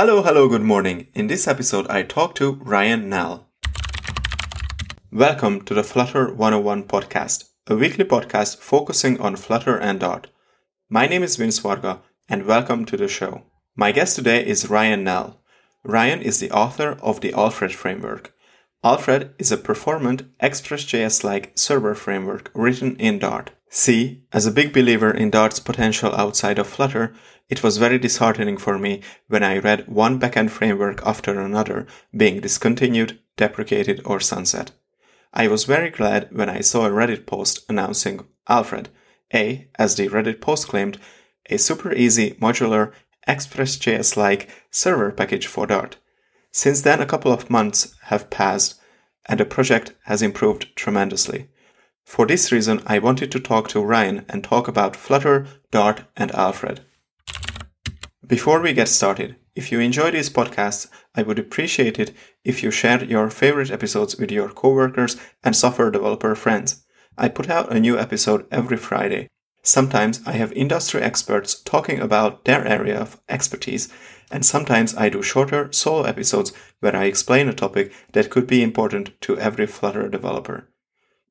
Hello, hello, good morning. In this episode, I talk to Ryan Nall. Welcome to the Flutter 101 podcast, a weekly podcast focusing on Flutter and Dart. My name is Vince Varga, and welcome to the show. My guest today is Ryan Knell. Ryan is the author of the Alfred framework. Alfred is a performant Express.js like server framework written in Dart. See, as a big believer in Dart's potential outside of Flutter, it was very disheartening for me when I read one backend framework after another being discontinued, deprecated, or sunset. I was very glad when I saw a Reddit post announcing Alfred, a, as the Reddit post claimed, a super easy, modular, Express.js like server package for Dart. Since then, a couple of months have passed and the project has improved tremendously. For this reason, I wanted to talk to Ryan and talk about Flutter, Dart, and Alfred. Before we get started, if you enjoy these podcasts, I would appreciate it if you shared your favorite episodes with your coworkers and software developer friends. I put out a new episode every Friday. Sometimes I have industry experts talking about their area of expertise, and sometimes I do shorter solo episodes where I explain a topic that could be important to every Flutter developer.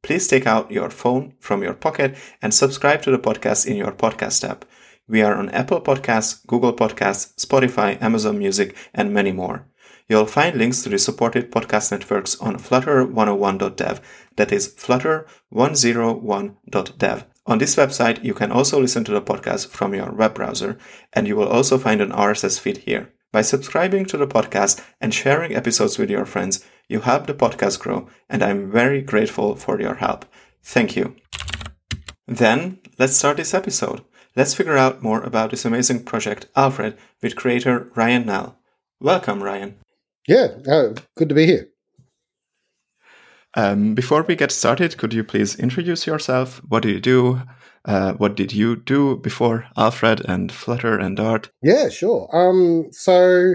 Please take out your phone from your pocket and subscribe to the podcast in your podcast app. We are on Apple Podcasts, Google Podcasts, Spotify, Amazon Music, and many more. You'll find links to the supported podcast networks on flutter101.dev. That is flutter101.dev. On this website, you can also listen to the podcast from your web browser, and you will also find an RSS feed here. By subscribing to the podcast and sharing episodes with your friends, you help the podcast grow, and I'm very grateful for your help. Thank you. Then, let's start this episode. Let's figure out more about this amazing project, Alfred, with creator Ryan Nall. Welcome, Ryan. Yeah, uh, good to be here. Um, before we get started, could you please introduce yourself? What do you do? Uh, what did you do before Alfred and Flutter and Dart? Yeah, sure. Um, so,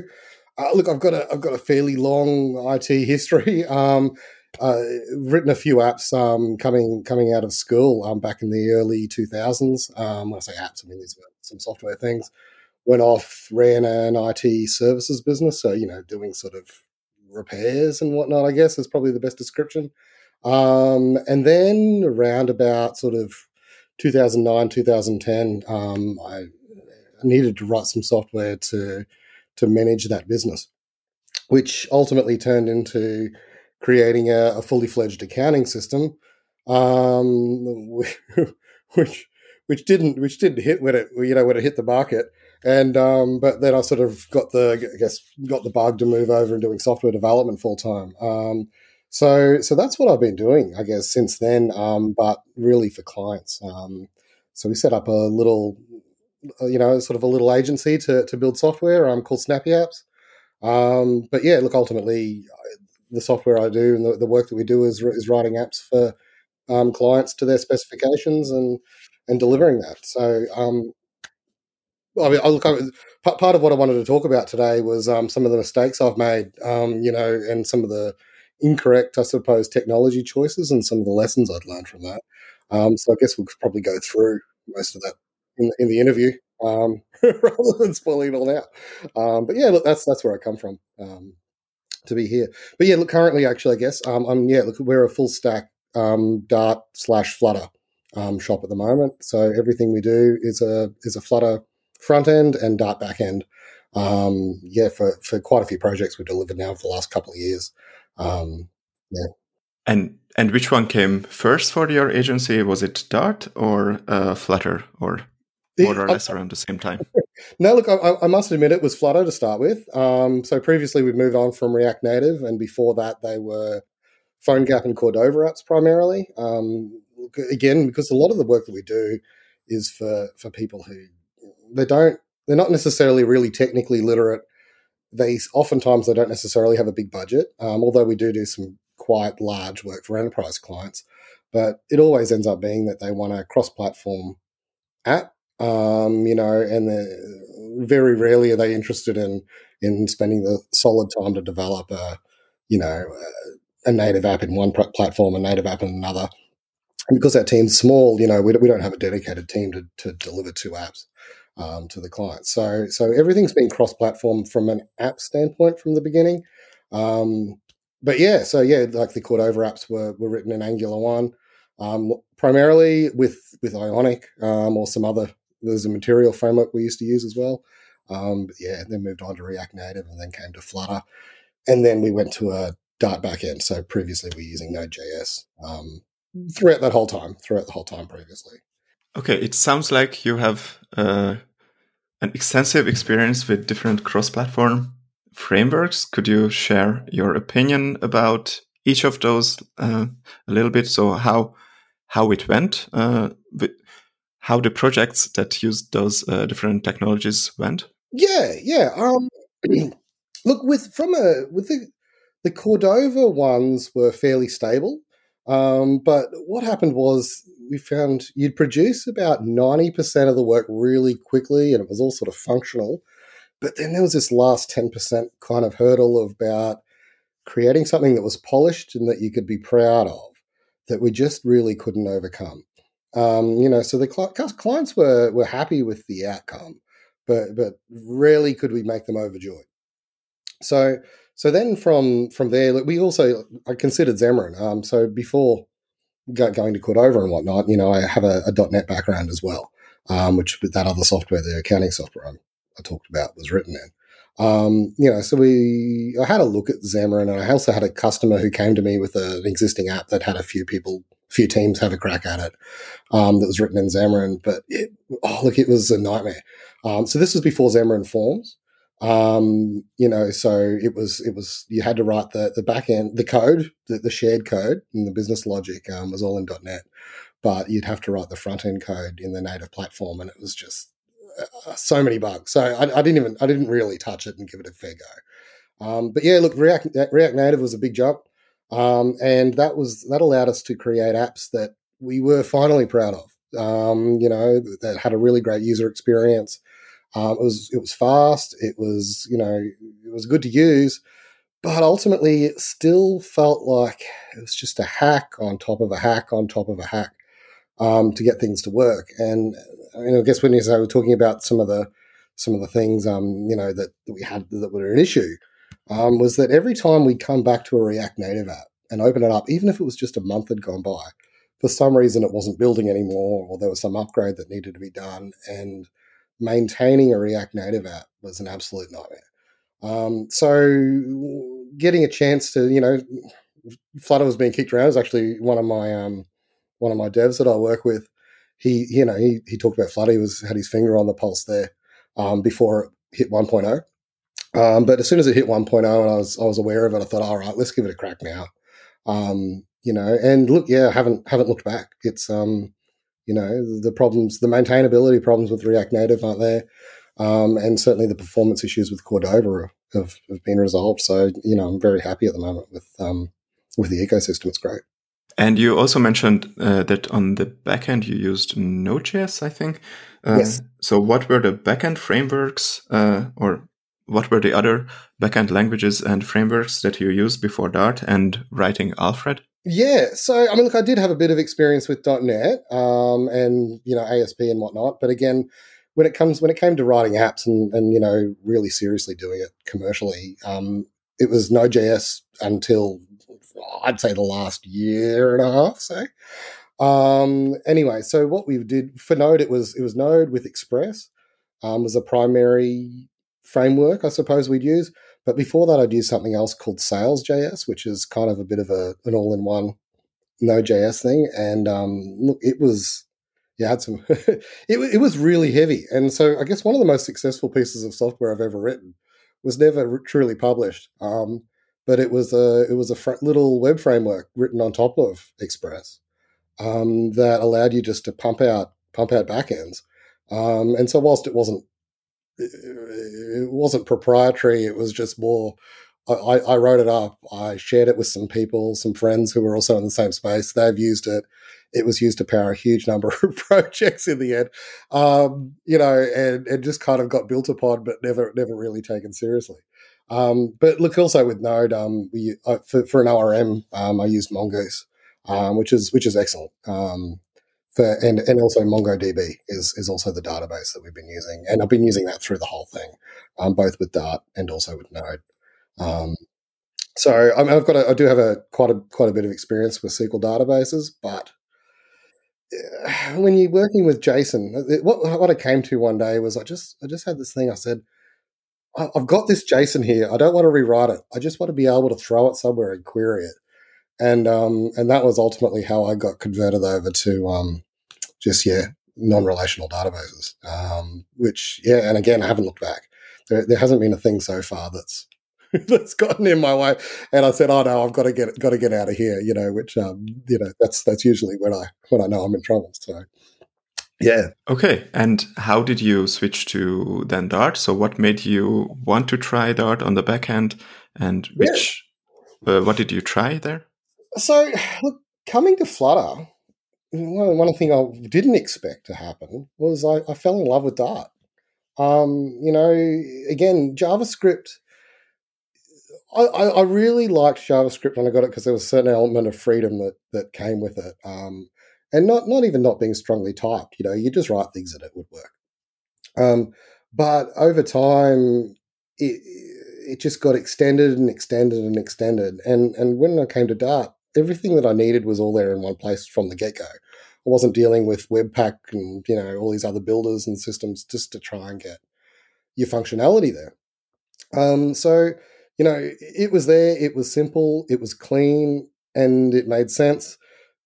uh, look, I've got a I've got a fairly long IT history. Um, uh, written a few apps um, coming coming out of school um, back in the early 2000s. Um, I say apps, I mean these were some software things. Went off, ran an IT services business, so you know, doing sort of repairs and whatnot. I guess is probably the best description. Um, and then around about sort of 2009, 2010, um, I needed to write some software to to manage that business, which ultimately turned into creating a, a fully fledged accounting system, um, which which didn't which didn't hit when it you know when it hit the market. And um, but then I sort of got the I guess got the bug to move over and doing software development full time. Um, so so that's what I've been doing, I guess, since then. Um, but really for clients. Um, so we set up a little, you know, sort of a little agency to to build software um, called Snappy Apps. Um, but yeah, look, ultimately, the software I do and the, the work that we do is is writing apps for um, clients to their specifications and and delivering that. So um, I mean, I look, I, part of what I wanted to talk about today was um, some of the mistakes I've made, um, you know, and some of the incorrect, I suppose, technology choices and some of the lessons I'd learned from that. Um, so I guess we'll probably go through most of that in, in the interview um, rather than spoiling it all now. Um, but yeah, look, that's that's where I come from um, to be here. But yeah, look, currently, actually, I guess I'm yeah, look, we're a full stack Dart slash Flutter shop at the moment. So everything we do is a is a Flutter front end and Dart back end. Um, yeah, for, for quite a few projects we've delivered now for the last couple of years. Um, yeah. And and which one came first for your agency? Was it Dart or uh, Flutter, or more or less around the same time? no, look, I, I, must admit it was Flutter to start with. Um, so previously we moved on from React Native, and before that they were PhoneGap and Cordova apps primarily. Um, again, because a lot of the work that we do is for for people who they don't they're not necessarily really technically literate. They oftentimes they don't necessarily have a big budget, um, although we do do some quite large work for enterprise clients. But it always ends up being that they want a cross-platform app, um, you know, and very rarely are they interested in in spending the solid time to develop a, you know, a native app in one platform, a native app in another. And because our team's small, you know, we, we don't have a dedicated team to, to deliver two apps. um, to the client. So so everything's been cross platform from an app standpoint from the beginning. Um, but yeah, so yeah, like the Cordova apps were were written in Angular one, um, primarily with with Ionic um, or some other. There's a material framework we used to use as well. Um, but yeah, then moved on to React Native and then came to Flutter, and then we went to a Dart backend. So previously we were using Node.js um, throughout that whole time. Throughout the whole time previously. Okay, it sounds like you have uh, an extensive experience with different cross-platform frameworks. Could you share your opinion about each of those uh, a little bit? So how how it went, uh, how the projects that used those uh, different technologies went? Yeah, yeah. Um, look, with from a with the the Cordova ones were fairly stable, um, but what happened was we found you'd produce about ninety percent of the work really quickly, and it was all sort of functional. But then there was this last ten percent kind of hurdle about creating something that was polished and that you could be proud of that we just really couldn't overcome. Um, you know, so the cl- clients were were happy with the outcome, but but rarely could we make them overjoyed. So so then from from there, we also I considered Xamarin. Um, so before going to Cordova and whatnot, you know, I have a, a .NET background as well, um, which that other software, the accounting software I, I talked about, was written in. Um, you know, so we I had a look at Xamarin, and I also had a customer who came to me with a, an existing app that had a few people, few teams have a crack at it. Um, that was written in Xamarin, but it, oh look, it was a nightmare. Um, so this was before Xamarin Forms. Um, you know, so it was it was you had to write the the back end, the code, the, the shared code, and the business logic um, was all in .NET, but you'd have to write the front end code in the native platform, and it was just uh, so many bugs. So I, I, didn't even I didn't really touch it and give it a fair go. Um, but yeah, look, React React Native was a big jump, um, and that was that allowed us to create apps that we were finally proud of. Um, you know, that had a really great user experience. Um, it was it was fast. It was you know it was good to use, but ultimately it still felt like it was just a hack on top of a hack on top of a hack um, to get things to work. And I, mean, I guess when you say we're talking about some of the some of the things um, you know that, that we had that were an issue um, was that every time we come back to a React Native app and open it up, even if it was just a month had gone by, for some reason it wasn't building anymore, or there was some upgrade that needed to be done, and maintaining a React Native app was an absolute nightmare. Um, so getting a chance to, you know, Flutter was being kicked around is actually one of my um, one of my devs that I work with, he you know he he talked about Flutter. He was had his finger on the pulse there um, before it hit 1.0. Um, but as soon as it hit 1.0 and I was I was aware of it, I thought, all right, let's give it a crack now. Um, you know, and look, yeah, I haven't haven't looked back. It's um, you know, the, problems, the maintainability problems with React Native aren't there, um, and certainly the performance issues with Cordova have, have been resolved. So you know, I'm very happy at the moment with um, with the ecosystem. It's great. And you also mentioned uh, that on the backend you used Node.js, I think. Uh, yes. So, what were the backend frameworks, uh, or what were the other backend languages and frameworks that you used before Dart and writing Alfred? Yeah, so I mean, look, I did have a bit of experience with .NET um, and you know ASP and whatnot, but again, when it comes when it came to writing apps and and you know really seriously doing it commercially, um, it was Node.js until I'd say the last year and a half, so. Um, anyway, so what we did for Node, it was it was Node with Express um, was a primary framework, I suppose we'd use. But before that, I'd use something else called Sails.js, which is kind of a bit of a, an all-in-one Node.js thing. And um, look, it was yeah, had some. it, it was really heavy, and so I guess one of the most successful pieces of software I've ever written was never truly published. Um, but it was a it was a fr- little web framework written on top of Express um, that allowed you just to pump out pump out backends. Um, and so whilst it wasn't it wasn't proprietary, it was just more. I, I, wrote it up. I shared it with some people, some friends who were also in the same space. They've used it. It was used to power a huge number of projects in the end, um, you know, and, and just kind of got built upon, but never never really taken seriously. Um, but look, also with Node, um, we uh, for, for, an ORM, um, I used Mongoose, um, which is which is excellent. For, and and also MongoDB is is also the database that we've been using, and I've been using that through the whole thing, um, both with Dart and also with Node. Um, so I mean, I've got a, I do have a quite a quite a bit of experience with SQL databases, but when you're working with JSON, what what I came to one day was I just I just had this thing. I said, I've got this JSON here. I don't want to rewrite it. I just want to be able to throw it somewhere and query it. And um, and that was ultimately how I got converted over to um, just yeah non-relational databases. Um, which yeah, and again I haven't looked back. There, there hasn't been a thing so far that's that's gotten in my way. And I said, "Oh no, I've got to get got to get out of here." You know, which um, you know that's that's usually when I when I know I'm in trouble. So yeah. Okay. And how did you switch to then Dart? So what made you want to try Dart on the back end, and which yeah. uh, what did you try there? So look, coming to Flutter, one, one thing I didn't expect to happen was I, I fell in love with Dart. Um, you know, again, JavaScript I, I really liked JavaScript when I got it because there was a certain element of freedom that that came with it, um, and not not even not being strongly typed. You know, you just write things and it would work. Um, but over time, it it just got extended and extended and extended. And and when I came to Dart, everything that I needed was all there in one place from the get go. I wasn't dealing with Webpack and you know all these other builders and systems just to try and get your functionality there. Um, so you know, it was there, it was simple, it was clean, and it made sense.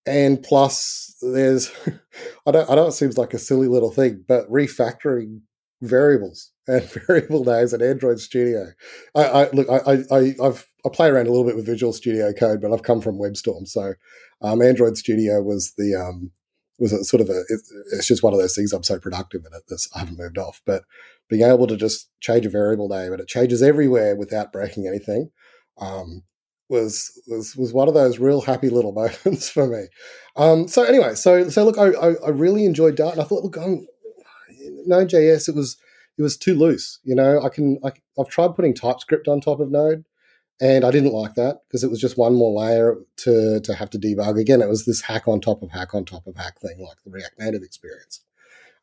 And plus, there's, I don't, I know it seems like a silly little thing, but refactoring variables and variable names in Android Studio. I, I look, I, I, I've, I play around a little bit with Visual Studio Code, but I've come from WebStorm, so um, Android Studio was the um, was a, sort of a. It, it's just one of those things. I'm so productive in it that I haven't moved off, but being able to just change a variable name and it changes everywhere without breaking anything um, was was was one of those real happy little moments for me. Um, so anyway, so so look, I, I, I really enjoyed Dart, and I thought, look, I'm, Node.js, it was it was too loose. You know, I can I, I've tried putting TypeScript on top of Node, and I didn't like that because it was just one more layer to to have to debug. Again, it was this hack on top of hack on top of hack thing, like the React Native experience.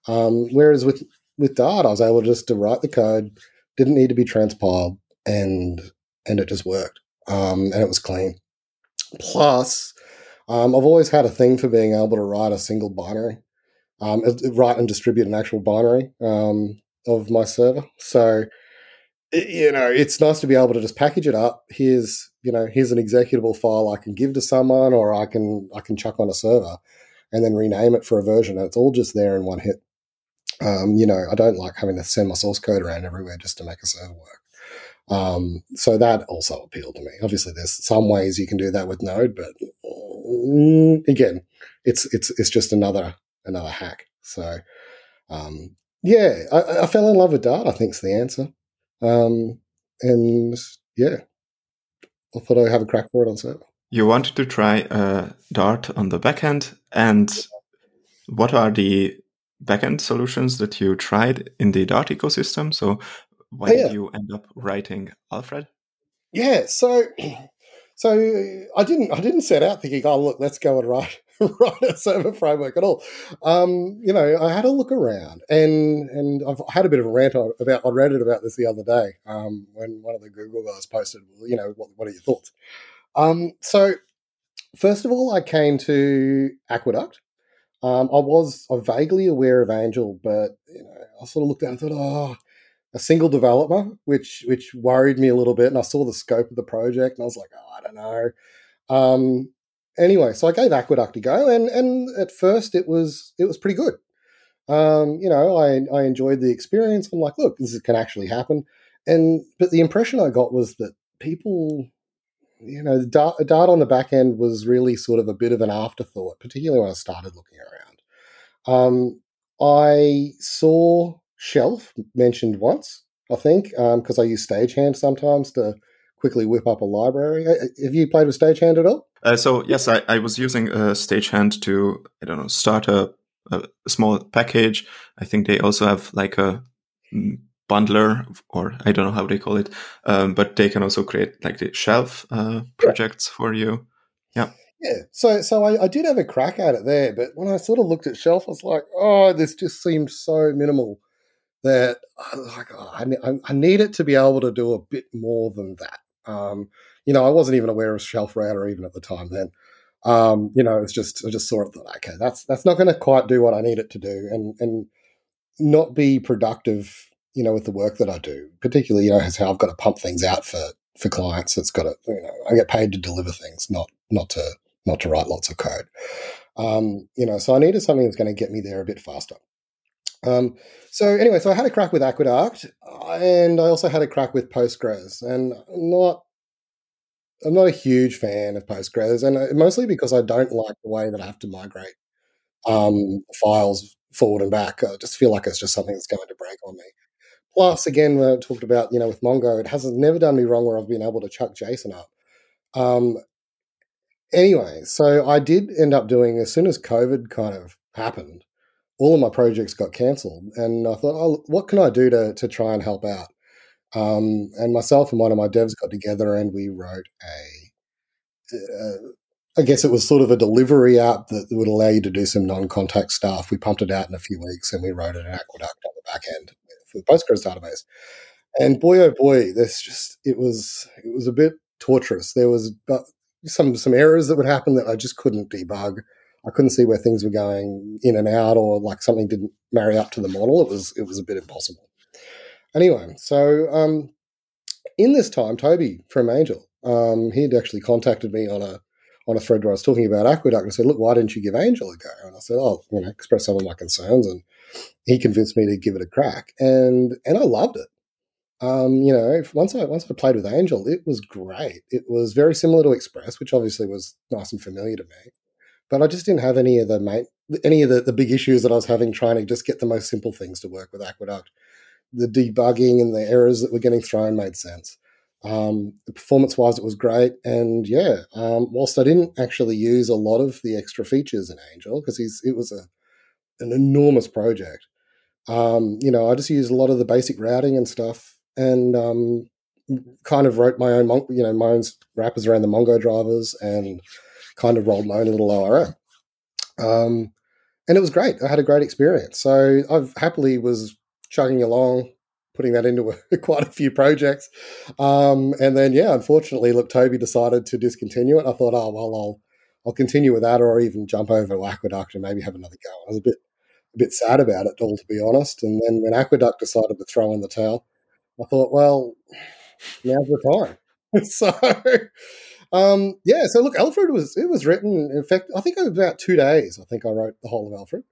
Um, whereas with with Dart, I was able just to write the code, didn't need to be transpiled, and and it just worked. Um, and it was clean. Plus, um, I've always had a thing for being able to write a single binary, um, write and distribute an actual binary um, of my server. So, you know, it's nice to be able to just package it up. Here's, you know, here's an executable file I can give to someone, or I can I can chuck on a server, and then rename it for a version. And it's all just there in one hit. Um, you know, I don't like having to send my source code around everywhere just to make a server work. Um, so that also appealed to me. Obviously, there's some ways you can do that with Node, but mm, again, it's it's it's just another another hack. So um, yeah, I, I, fell in love with Dart. I think's the answer. Um, and yeah, I thought I'd have a crack for it on server. You wanted to try uh, Dart on the backend, and what are the backend solutions that you tried in the Dart ecosystem. So why oh, yeah. did you end up writing Alfred? Yeah, so so I didn't I didn't set out thinking, oh look, let's go and write write a server framework at all. Um, you know, I had a look around and and I've had a bit of a rant about I it about this the other day um, when one of the Google guys posted, you know, what, what are your thoughts? Um, so first of all, I came to Aqueduct um, I was I vaguely aware of Angel, but you know, I sort of looked at it and thought, oh, a single developer, which which worried me a little bit. And I saw the scope of the project, and I was like, oh, I don't know. Um, anyway, so I gave Aqueduct a go, and and at first it was it was pretty good. Um, you know, I I enjoyed the experience. I'm like, look, this can actually happen. And but the impression I got was that people you know, Dart, Dart on the back end was really sort of a bit of an afterthought, particularly when I started looking around. Um, I saw Shelf mentioned once, I think, because um, I use Stagehand sometimes to quickly whip up a library. Have you played with Stagehand at all? Uh, so yes, I, I, was using a uh, Stagehand to I don't know start a, a, small package. I think they also have like a bundler or I don't know how they call it, um, but they can also create like the shelf uh, projects yeah. for you. Yeah. Yeah, so so I, I, did have a crack at it there, but when I sort of looked at shelf, I was like, oh, this just seemed so minimal that I like oh, I, I, need it to be able to do a bit more than that. Um, you know, I wasn't even aware of shelf router even at the time then. Um, you know, it's just I just saw it thought, okay, that's that's not going to quite do what I need it to do, and and not be productive. You know, with the work that I do, particularly, you know, as how I've got to pump things out for for clients. It's got to, you know, I get paid to deliver things, not not to not to write lots of code. Um, you know, so I needed something that's going to get me there a bit faster. Um, so anyway, so I had a crack with Aqueduct, and I also had a crack with Postgres, and not. I'm not a huge fan of Postgres, and uh, mostly because I don't like the way that I have to migrate um, files forward and back. I just feel like it's just something that's going to break on me. Plus, again, when I talked about you know with Mongo, it has never done me wrong where I've been able to chuck JSON up. Um, anyway, so I did end up doing as soon as COVID kind of happened, all of my projects got cancelled, and I thought, oh, what can I do to to try and help out? Um, and myself and one of my devs got together and we wrote a, uh, I guess it was sort of a delivery app that would allow you to do some non-contact stuff. We pumped it out in a few weeks and we wrote an aqueduct on the back end for the Postgres database. And boy, oh boy, this just it was it was a bit torturous. There was some some errors that would happen that I just couldn't debug. I couldn't see where things were going in and out, or like something didn't marry up to the model. It was it was a bit impossible. Anyway, so um, in this time, Toby from Angel, um, he had actually contacted me on a on a thread where I was talking about Aqueduct and said, "Look, why didn't you give Angel a go?" And I said, "Oh, you know, express some of my concerns." And he convinced me to give it a crack, and and I loved it. Um, you know, once I once I played with Angel, it was great. It was very similar to Express, which obviously was nice and familiar to me. But I just didn't have any of the main, any of the, the big issues that I was having trying to just get the most simple things to work with Aqueduct. The debugging and the errors that were getting thrown made sense. Um, performance wise, it was great, and yeah. Um, whilst I didn't actually use a lot of the extra features in Angel because it was a an enormous project. Um, you know, I just used a lot of the basic routing and stuff and um, kind of wrote my own, you know, my own wrappers around the Mongo drivers and kind of rolled my own little ORM. Um, and it was great. I had a great experience. So I've happily was chugging along, putting that into a, quite a few projects. Um, and then, yeah, unfortunately, look, Toby decided to discontinue it. I thought, oh, well, I'll, I'll continue with that or even jump over to Aqueduct and maybe have another go. I was a bit, a bit sad about it, all to be honest. And then when Aqueduct decided to throw in the towel, I thought, well, now's the time. so, um, yeah. So look, Alfred was it was written. In fact, I think about two days. I think I wrote the whole of Alfred.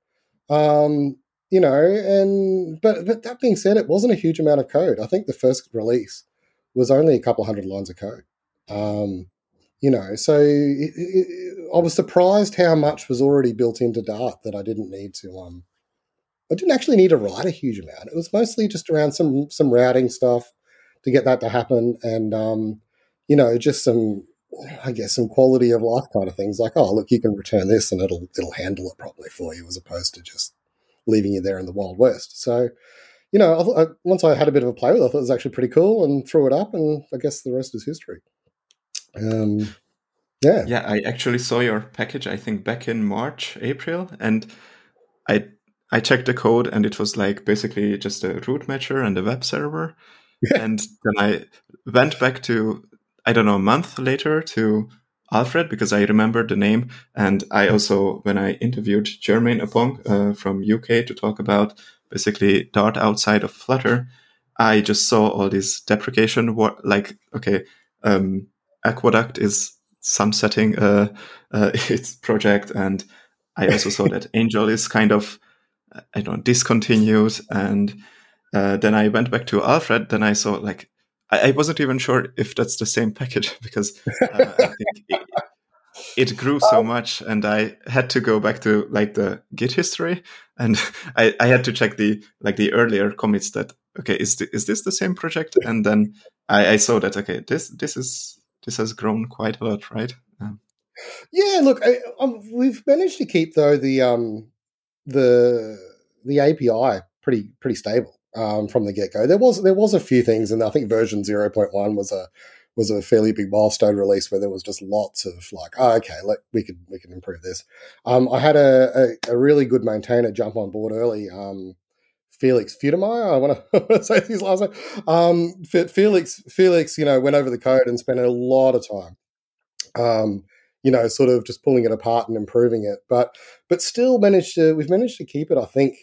Um, you know, and but but that being said, it wasn't a huge amount of code. I think the first release was only a couple hundred lines of code. Um, you know, so it, it, I was surprised how much was already built into Dart that I didn't need to um I didn't actually need to write a huge amount. It was mostly just around some some routing stuff to get that to happen, and um, you know, just some I guess some quality of life kind of things like, oh, look, you can return this and it'll it'll handle it properly for you, as opposed to just leaving you there in the wild west. So, you know, I, I, once I had a bit of a play with it, I thought it was actually pretty cool and threw it up, and I guess the rest is history. Um, yeah, yeah, I actually saw your package. I think back in March, April, and I I checked the code and it was like basically just a route matcher and a web server. and then I went back to, I don't know, a month later to Alfred because I remember the name. And I also, when I interviewed Jermaine Oppong uh, from UK to talk about basically Dart outside of Flutter, I just saw all these deprecation, what like, okay, um, Aqueduct is sunsetting uh, uh, its project. And I also saw that Angel is kind of I don't know, discontinued. And uh, then I went back to Alfred. Then I saw like I, I wasn't even sure if that's the same package because uh, I think it, it, grew so um, much, and I had to go back to like the Git history, and I, I had to check the like the earlier commits that okay is the, is this the same project? And then I, I saw that okay this this is this has grown quite a lot, right? Um, yeah, look, I, um, we've managed to keep though the um, the the API pretty pretty stable um, from the get go. There was there was a few things, and I think version zero point one was a was a fairly big milestone release where there was just lots of like, oh, okay, let, we could we can improve this. Um, I had a, a, a, really good maintainer jump on board early. Um, Felix Fudemeyer, I want to say his last name. Um, Felix, Felix, you know, went over the code and spent a lot of time, um, you know, sort of just pulling it apart and improving it. But but still managed to we've managed to keep it, I think,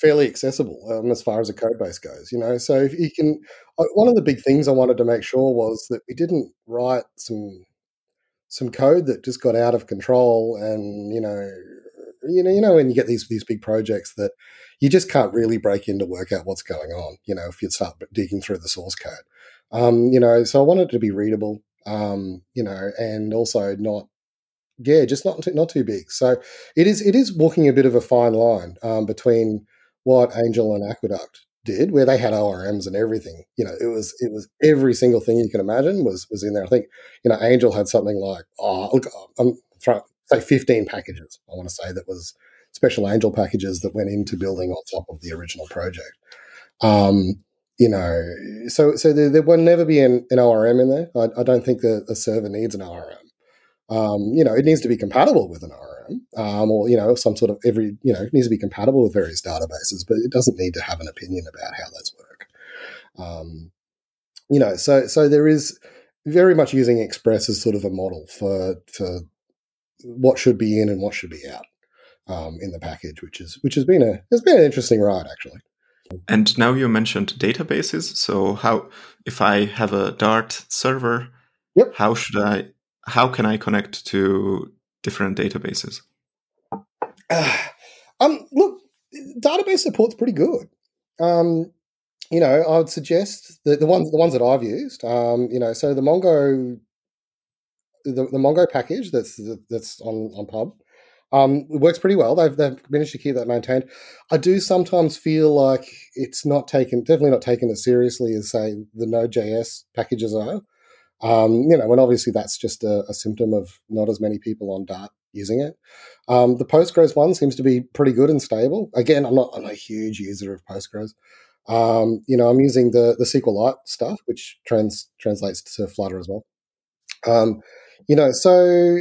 fairly accessible um, as far as a code base goes. You know, so if you can, uh, one of the big things I wanted to make sure was that we didn't write some some code that just got out of control, and you know, you know, you know, when you get these these big projects that you just can't really break in to work out what's going on. You know, if you start digging through the source code, um, you know, so I wanted it to be readable. Um, you know, and also not yeah, just not too, not too big. So it is it is walking a bit of a fine line um, between what Angel and Aqueduct did, where they had ORMs and everything. You know, it was it was every single thing you can imagine was was in there. I think you know Angel had something like oh look, I'm throwing say 15 packages. I want to say that was special Angel packages that went into building on top of the original project. Um, you know, so so there, there will never be an, an ORM in there. I, I don't think that a server needs an ORM. Um, you know, it needs to be compatible with an ORM, um, or you know, some sort of every you know, it needs to be compatible with various databases, but it doesn't need to have an opinion about how those work. Um, you know, so so there is very much using Express as sort of a model for for what should be in and what should be out um, in the package, which is which has been a has been an interesting ride actually. And now you mentioned databases. So how if I have a Dart server, yep. how should I how can I connect to different databases? Uh, um, look, database support's pretty good. Um, you know, I would suggest that the ones the ones that I've used, um, you know, so the Mongo, the, the Mongo package that's that's on on Pub, um, it works pretty well. They've they've managed to keep that maintained. I do sometimes feel like it's not taken, definitely not taken as seriously as say the Node.js packages are. Um, you know, and obviously that's just a, a, symptom of not as many people on Dart using it. Um, the Postgres one seems to be pretty good and stable. Again, I'm not, I'm a huge user of Postgres. Um, you know, I'm using the the SQLite stuff, which trans translates to Flutter as well. Um, you know, so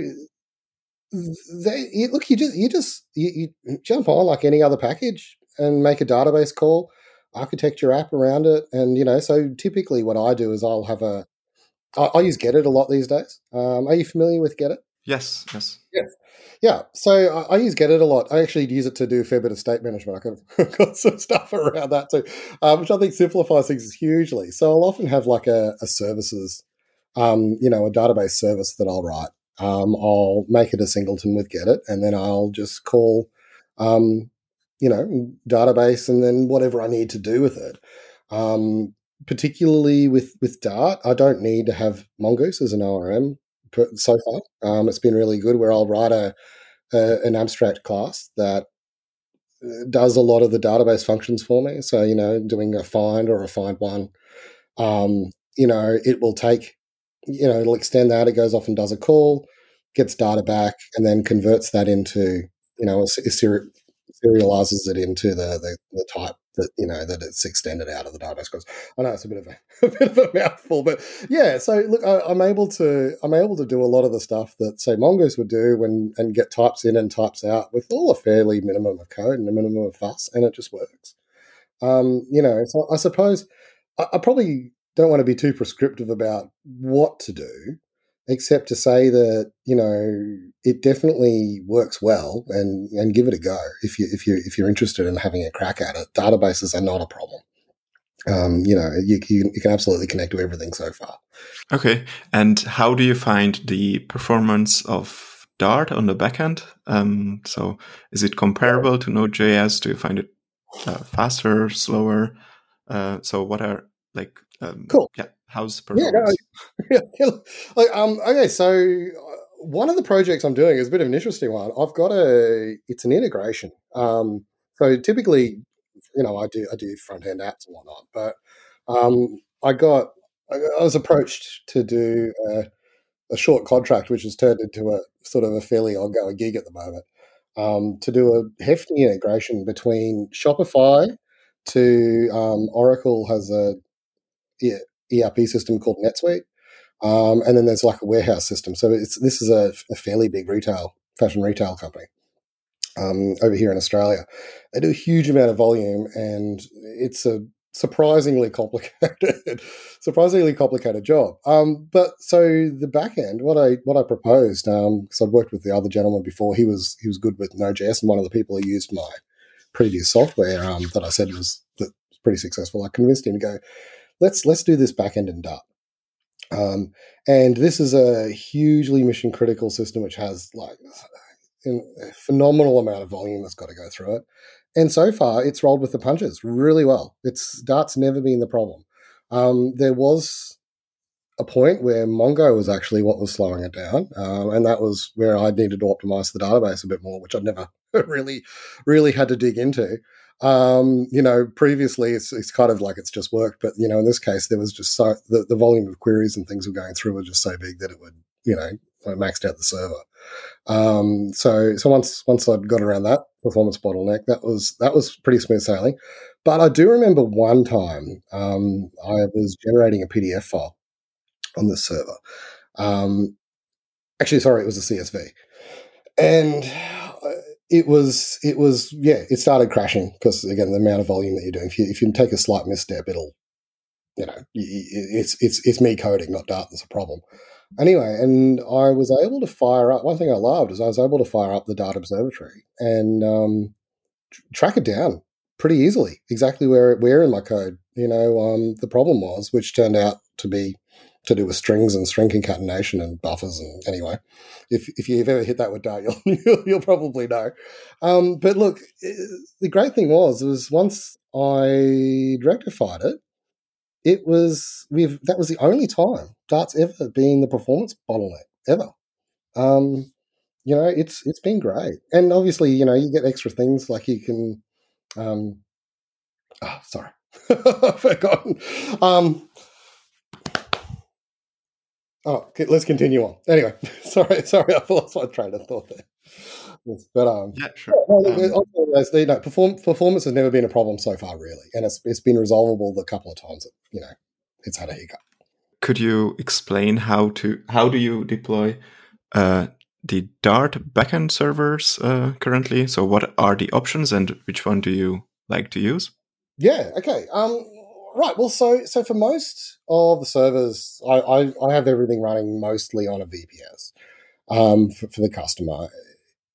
they you, look, you just you just you, you jump on like any other package and make a database call, architecture app around it, and you know. So typically, what I do is I'll have a I, I use GetIt a lot these days. Um, are you familiar with GetIt? Yes, yes. Yes. Yeah, so I, I, use GetIt a lot. I actually use it to do a fair bit of state management. I've got some stuff around that too, um, which I think simplifies things hugely. So I'll often have like a, a services, um, you know, a database service that I'll write. Um, I'll make it a singleton with GetIt, and then I'll just call, um, you know, database, and then whatever I need to do with it. Particularly with with Dart, I don't need to have Mongoose as an ORM so far. Um, it's been really good where I'll write a, a, an abstract class that uh, does a lot of the database functions for me. So you know, doing a find or a find one, um, you know, it will take, you know, it'll extend that. It goes off and does a call, gets data back, and then converts that into, you know, a, a serializes it into the, the, the type that you know that it's extended out of the database. Because I know it's a bit of a, a, bit of a mouthful, but yeah. So look, I, am able to I'm able to do a lot of the stuff that say Mongoose would do when and get types in and types out with all a fairly minimum of code and a minimum of fuss, and it just works. Um, you know, so I suppose I, I probably don't want to be too prescriptive about what to do except to say that you know it definitely works well and and give it a go if you if you if you're interested in having a crack at it. Databases are not a problem. Um, you know you, you, you can absolutely connect to everything so far. Okay. And how do you find the performance of dart on the backend? Um, so is it comparable to node.js do you find it uh, faster slower? Uh, so what are like um, cool. yeah How's performance? Yeah, no, like, um, okay, so uh, one of the projects I'm doing is a bit of an interesting one. I've got a, it's an integration. Um, so typically, you know, I do I do front end apps and whatnot, but um, I got I was approached to do a, a, short contract, which has turned into a sort of a fairly ongoing gig at the moment, um, to do a hefty integration between Shopify to um, Oracle has a yeah, ERP system called NetSuite. Um, and then there's like a warehouse system. So it's this is a, a fairly big retail fashion retail company um, over here in Australia. They do a huge amount of volume, and it's a surprisingly complicated, surprisingly complicated job. Um, but so the back end, what I what I proposed, because um, I'd worked with the other gentleman before, he was he was good with Node.js, and one of the people who used my previous software um, that I said was that was pretty successful. I convinced him to go, let's let's do this backend in Dart. Um, and this is a hugely mission critical system which has like a phenomenal amount of volume that's got to go through it. And so far, it's rolled with the punches really well. It's Dart's never been the problem. Um, there was a point where Mongo was actually what was slowing it down, um, and that was where I needed to optimize the database a bit more, which I'd never really, really had to dig into. Um, you know, previously it's, it's kind of like it's just worked, but you know, in this case, there was just so the, the volume of queries and things were going through were just so big that it would, you know, maxed out the server. Um, so so once once I'd got around that performance bottleneck, that was that was pretty smooth sailing. But I do remember one time um, I was generating a PDF file on the server. Um, actually, sorry, it was a CSV, and it was it was yeah, it started crashing because again the amount of volume that you're doing. If you if you take a slight misstep, it'll you know it's it's it's me coding, not Dart. That's a problem. Anyway, and I was able to fire up. One thing I loved is I was able to fire up the Dart Observatory and um, track it down pretty easily, exactly where where in my code. You know, um, the problem was, which turned out to be to do with strings and string concatenation and buffers. And anyway, if if you've ever hit that with Dart, you'll you'll, probably know. Um, but look, the great thing was was once I rectified it, it was we've that was the only time Dart's ever been the performance bottleneck ever. Um, you know, it's it's been great, and obviously, you know, you get extra things like you can. Um, oh, sorry, I've forgotten. Um, oh, let's continue on. Anyway, sorry, sorry, I lost my train of thought there. But um, yeah, sure. Um, you know, perform, performance has never been a problem so far, really, and it's it's been resolvable the couple of times that you know it's had a hiccup. Could you explain how to how do you deploy uh, the Dart backend servers uh, currently? So, what are the options, and which one do you like to use? Yeah. Okay. Um. Right. Well, so so for most of the servers, I I, I have everything running mostly on a VPS um, for, for the customer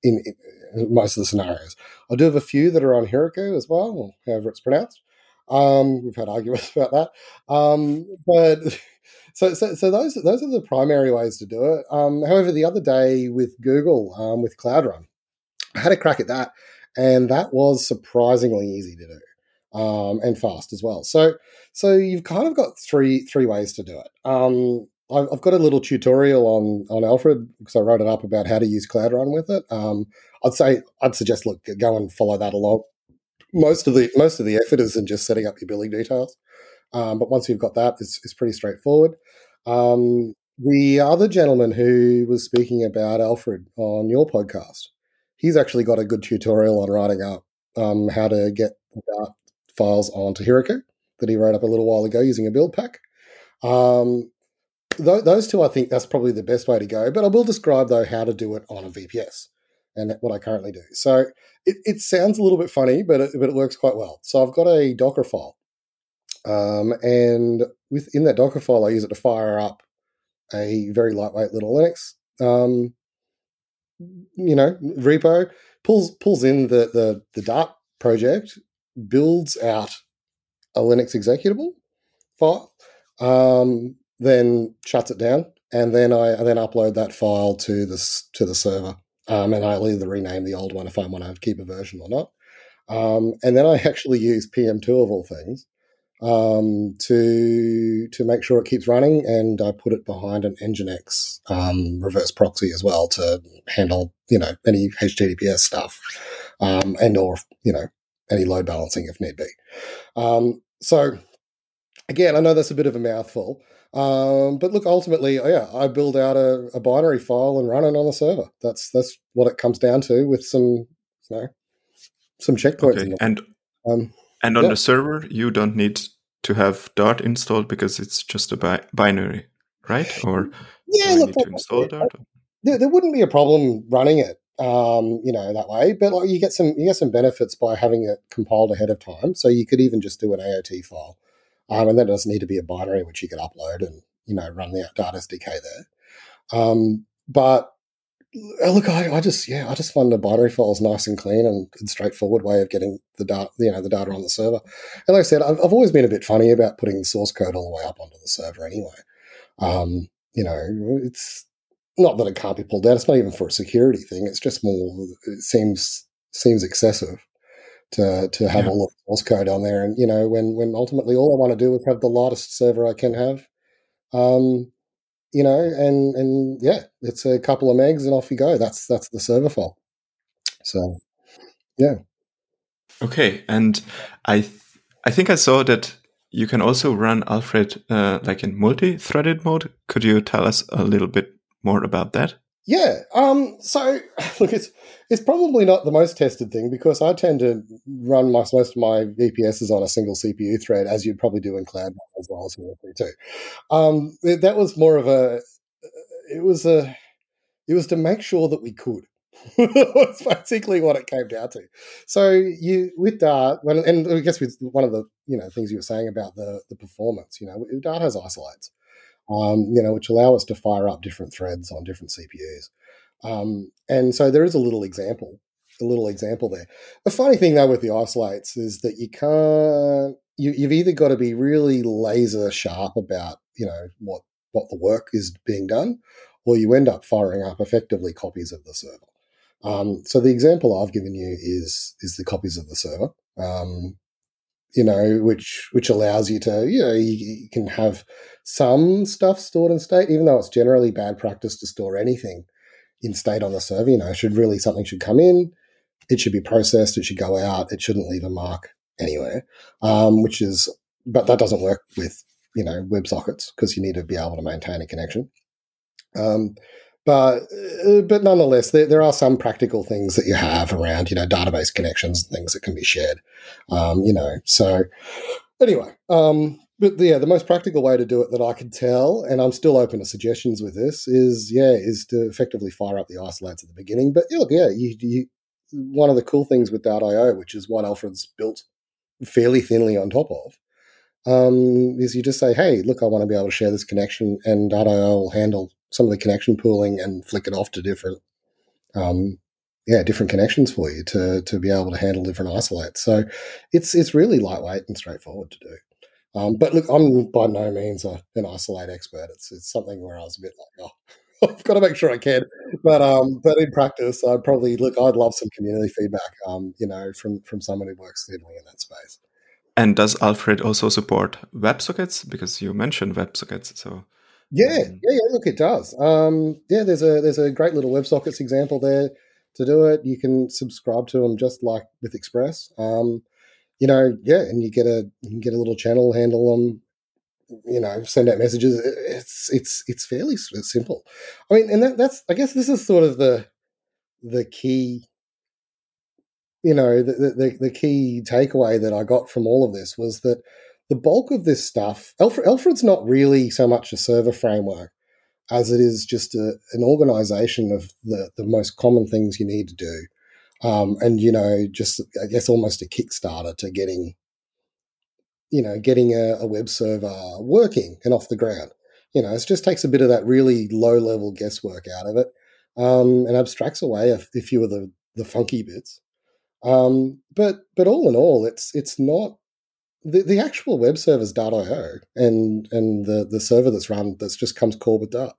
in, in, most of the scenarios. I do have a few that are on Heroku as well, however it's pronounced. Um, we've had arguments about that, um, but so, so so those those are the primary ways to do it. Um, however, the other day with Google um, with Cloud Run, I had a crack at that, and that was surprisingly easy to do um, and fast as well. So so you've kind of got three three ways to do it. Um, I've got a little tutorial on on Alfred because I wrote it up about how to use Cloud Run with it. Um, I'd say I'd suggest look go and follow that along. Most of the most of the effort is in just setting up your billing details, um, but once you've got that, it's, it's pretty straightforward. Um, the other gentleman who was speaking about Alfred on your podcast, he's actually got a good tutorial on writing up um, how to get Dart files onto Heroku that he wrote up a little while ago using a build pack. Um, th- those two, I think that's probably the best way to go. But I will describe though how to do it on a VPS and what I currently do. So it, it sounds a little bit funny, but it, but it works quite well. So I've got a Docker file, um, and within that Docker file, I use it to fire up a very lightweight little Linux, um, you know, repo. pulls pulls in the the the Dart project, builds out a Linux executable file. Um, then shuts it down, and then I, then upload that file to the to the server, um, and I'll either rename the old one if I want to keep a version or not. Um, and then I actually use PM2 of all things um, to to make sure it keeps running, and I put it behind an Nginx um, reverse proxy as well to handle you know any HTTPS stuff, um, and or you know any load balancing if need be. Um, so again, I know that's a bit of a mouthful, um, but look, ultimately, oh, yeah, I build out a, a, binary file and run it on the server. That's that's what it comes down to with some, you know, some checkpoints. Okay. And um, and on yeah. the server, you don't need to have Dart installed because it's just a bi- binary. right? Or yeah, look, to install Dart? There, there, wouldn't be a problem running it, um, you know, that way. But like, you get some you get some benefits by having it compiled ahead of time. So you could even just do an AOT file, um, and that doesn't need to be a binary which you could upload and you know run the Dart SDK there. Um, but uh, look, I, I, just yeah, I just find the binary files nice and clean and, and, straightforward way of getting the data, you know, the data on the server. And like I said, I've, I've, always been a bit funny about putting the source code all the way up onto the server anyway. Um, you know, it's not that it can't be pulled down. It's not even for a security thing. It's just more. It seems seems excessive to to have yeah. all the source code on there. And you know, when when ultimately all I want to do is have the lightest server I can have. Um, you know, and and yeah, it's a couple of megs and off you go. That's that's the server file. So, yeah. Okay, and I th- I think I saw that you can also run Alfred uh, like in multi-threaded mode. Could you tell us a little bit more about that? Yeah. Um, so look, it's it's probably not the most tested thing because I tend to run my, most of my VPSs on a single CPU thread, as you'd probably do in cloud as well as too. Um, that was more of a. It was a. It was to make sure that we could. That's basically what it came down to. So you with Dart, and I guess with one of the you know things you were saying about the the performance, you know, Dart has isolates um, you know, which allow us to fire up different threads on different CPUs. Um, and so there is a little example, a little example there. The funny thing though with the isolates is that you can't. You, you've either got to be really laser sharp about you know what what the work is being done, or you end up firing up effectively copies of the server. Um, so the example I've given you is is the copies of the server. Um, you know, which which allows you to, you know, you, you, can have some stuff stored in state, even though it's generally bad practice to store anything in state on the server. You know, should really something should come in, it should be processed, it should go out, it shouldn't leave a mark anywhere. Um, which is, but that doesn't work with you know WebSockets because you need to be able to maintain a connection. Um, but uh, but nonetheless, there, there are some practical things that you have around, you know, database connections and things that can be shared. Um, you know, so anyway, um, but yeah, the most practical way to do it that I can tell, and I'm still open to suggestions with this, is yeah, is to effectively fire up the isolates at the beginning. But look, yeah, you, you one of the cool things with Dart.io, which is what Alfred's built fairly thinly on top of, um, is you just say, hey, look, I want to be able to share this connection, and Dart.io will handle some of the connection pooling and flick it off to different, um, yeah, different connections for you to to be able to handle different isolates. So it's it's really lightweight and straightforward to do. Um, but look, I'm by no means a, an isolate expert. It's it's something where I was a bit like, oh, I've got to make sure I can. But um, but in practice, I'd probably look. I'd love some community feedback. Um, you know, from from someone who works steadily in that space. And does Alfred also support WebSockets? Because you mentioned WebSockets, so yeah, um, yeah, yeah. Look, it does. Um, yeah, there's a there's a great little WebSockets example there to do it. You can subscribe to them just like with Express. Um, you know, yeah, and you get a you can get a little channel, handle them. You know, send out messages. It's it's it's fairly simple. I mean, and that, that's I guess this is sort of the the key. You know, the, the the key takeaway that I got from all of this was that the bulk of this stuff, Alfred, Alfred's not really so much a server framework as it is just a, an organization of the, the most common things you need to do. Um, and, you know, just, I guess, almost a Kickstarter to getting, you know, getting a, a web server working and off the ground. You know, it just takes a bit of that really low level guesswork out of it um, and abstracts away a, a few of the, the funky bits. Um, but but all in all, it's it's not the, the actual web server is Dart.io and and the, the server that's run that's just comes core with Dart.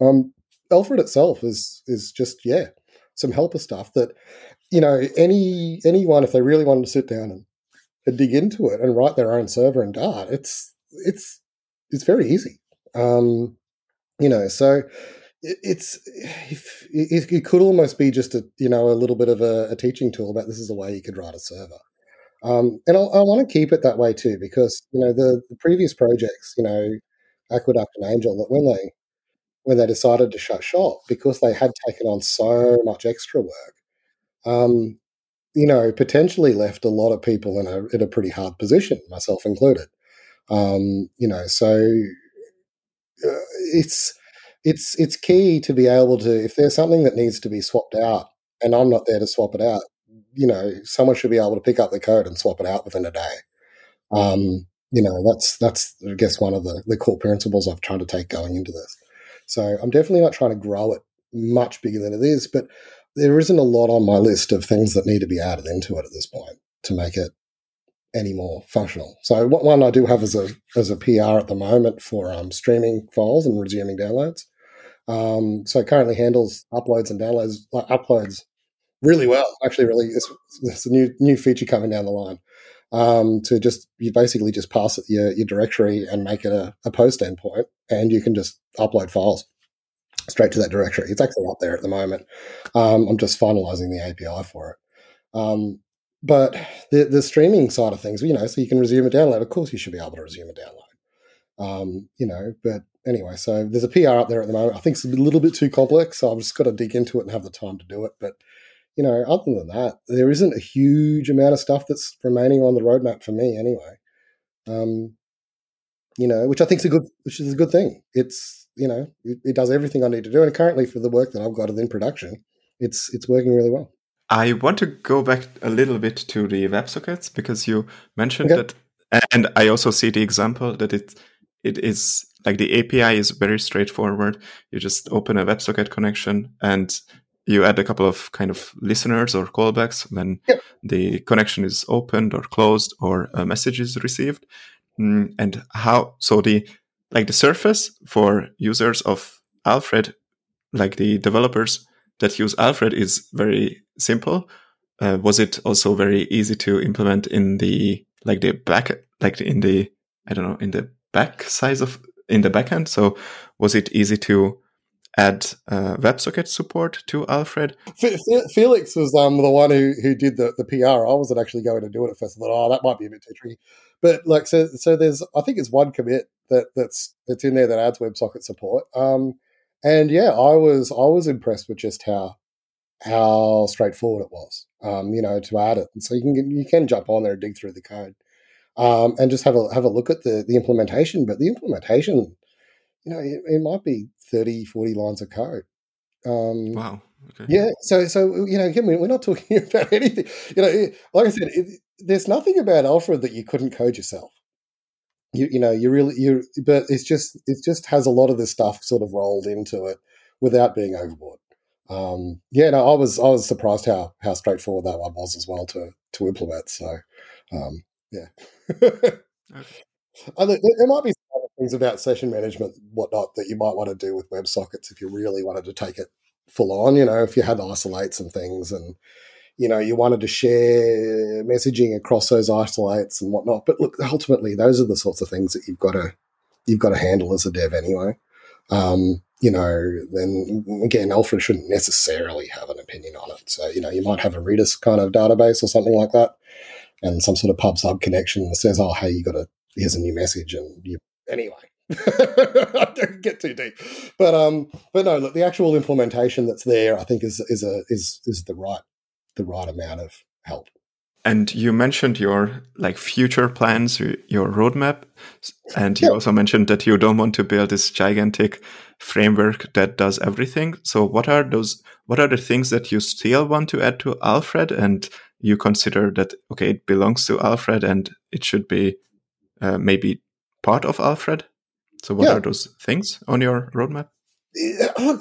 Um, Alfred itself is is just yeah some helper stuff that you know any anyone if they really wanted to sit down and, and dig into it and write their own server in Dart, it's it's it's very easy. Um, you know, so it's it, it, could almost be just a you know a little bit of a, a teaching tool about this is a way you could write a server. Um, and I, I want to keep it that way too, because you know the, the, previous projects, you know, Aqueduct and Angel, that when they when they decided to shut shop because they had taken on so much extra work, um, you know, potentially left a lot of people in a in a pretty hard position, myself included. Um, you know, so uh, it's it's it's key to be able to if there's something that needs to be swapped out, and I'm not there to swap it out. You know, someone should be able to pick up the code and swap it out within a day. Um, you know, that's that's I guess one of the the core principles I've tried to take going into this. So I'm definitely not trying to grow it much bigger than it is, but there isn't a lot on my list of things that need to be added into it at this point to make it any more functional. So what one I do have as a as a PR at the moment for um, streaming files and resuming downloads. Um, so it currently handles uploads and downloads like uploads really well. Actually, really, it's, it's a new new feature coming down the line. Um, to just you basically just pass it your, your directory and make it a, a post endpoint, and you can just upload files straight to that directory. It's actually up there at the moment. Um, I'm just finalizing the API for it. Um, but the the streaming side of things, you know, so you can resume a download. Of course, you should be able to resume a download. Um, you know, but anyway, so there's a PR up there at the moment. I think it's a little bit too complex, so I've just got to dig into it and have the time to do it. But you know, other than that, there isn't a huge amount of stuff that's remaining on the roadmap for me anyway. Um, you know, which I think is a good, which is a good thing. It's you know, it, it does everything I need to do, and currently for the work that I've got in production, it's it's working really well. I want to go back a little bit to the WebSockets because you mentioned okay. that, and I also see the example that it it is like the API is very straightforward. You just open a WebSocket connection and you add a couple of kind of listeners or callbacks when yep. the connection is opened or closed or a message is received. Mm, and how so the like the surface for users of Alfred, like the developers that use Alfred is very simple. Uh, was it also very easy to implement in the like the back like in the I don't know in the back size of in the backend? So was it easy to add uh, WebSocket support to Alfred? Felix was um, the one who, who did the, the PR. I wasn't actually going to do it at first. I thought, oh, that might be a bit too tricky. But like, so so there's I think it's one commit that that's that's in there that adds WebSocket support. Um, and yeah, I was I was impressed with just how how straightforward it was. Um, you know, to add it, and so you can you can jump on there and dig through the code, um, and just have a have a look at the the implementation. But the implementation, you know, it, it might be 30, 40 lines of code. Um, wow. Okay. Yeah. So so you know, again, we're not talking about anything. You know, like I said, it, there's nothing about Alfred that you couldn't code yourself you, you know, you really you, but it's just it just has a lot of this stuff sort of rolled into it without being overboard. Um, yeah, no, I was I was surprised how how straightforward that one was as well to to implement. So, um, yeah. okay. I, there, there might be some things about session management, whatnot, that you might want to do with WebSockets if you really wanted to take it full on. You know, if you had isolates and things, and you know, you wanted to share messaging across those isolates and whatnot. But look, ultimately, those are the sorts of things that you've got to you've got to handle as a dev anyway. Um, you know, then again, Alfred shouldn't necessarily have an opinion on it. So, you know, you might have a Redis kind of database or something like that, and some sort of pub sub connection that says, "Oh, hey, you got a here's a new message," and you anyway. I don't get too deep, but um, but no, look, the actual implementation that's there, I think, is is a is is the right the right amount of help. And you mentioned your like future plans, your roadmap, and you yeah. also mentioned that you don't want to build this gigantic framework that does everything. So, what are those? What are the things that you still want to add to Alfred, and you consider that okay, it belongs to Alfred and it should be uh, maybe part of Alfred? So, what yeah. are those things on your roadmap?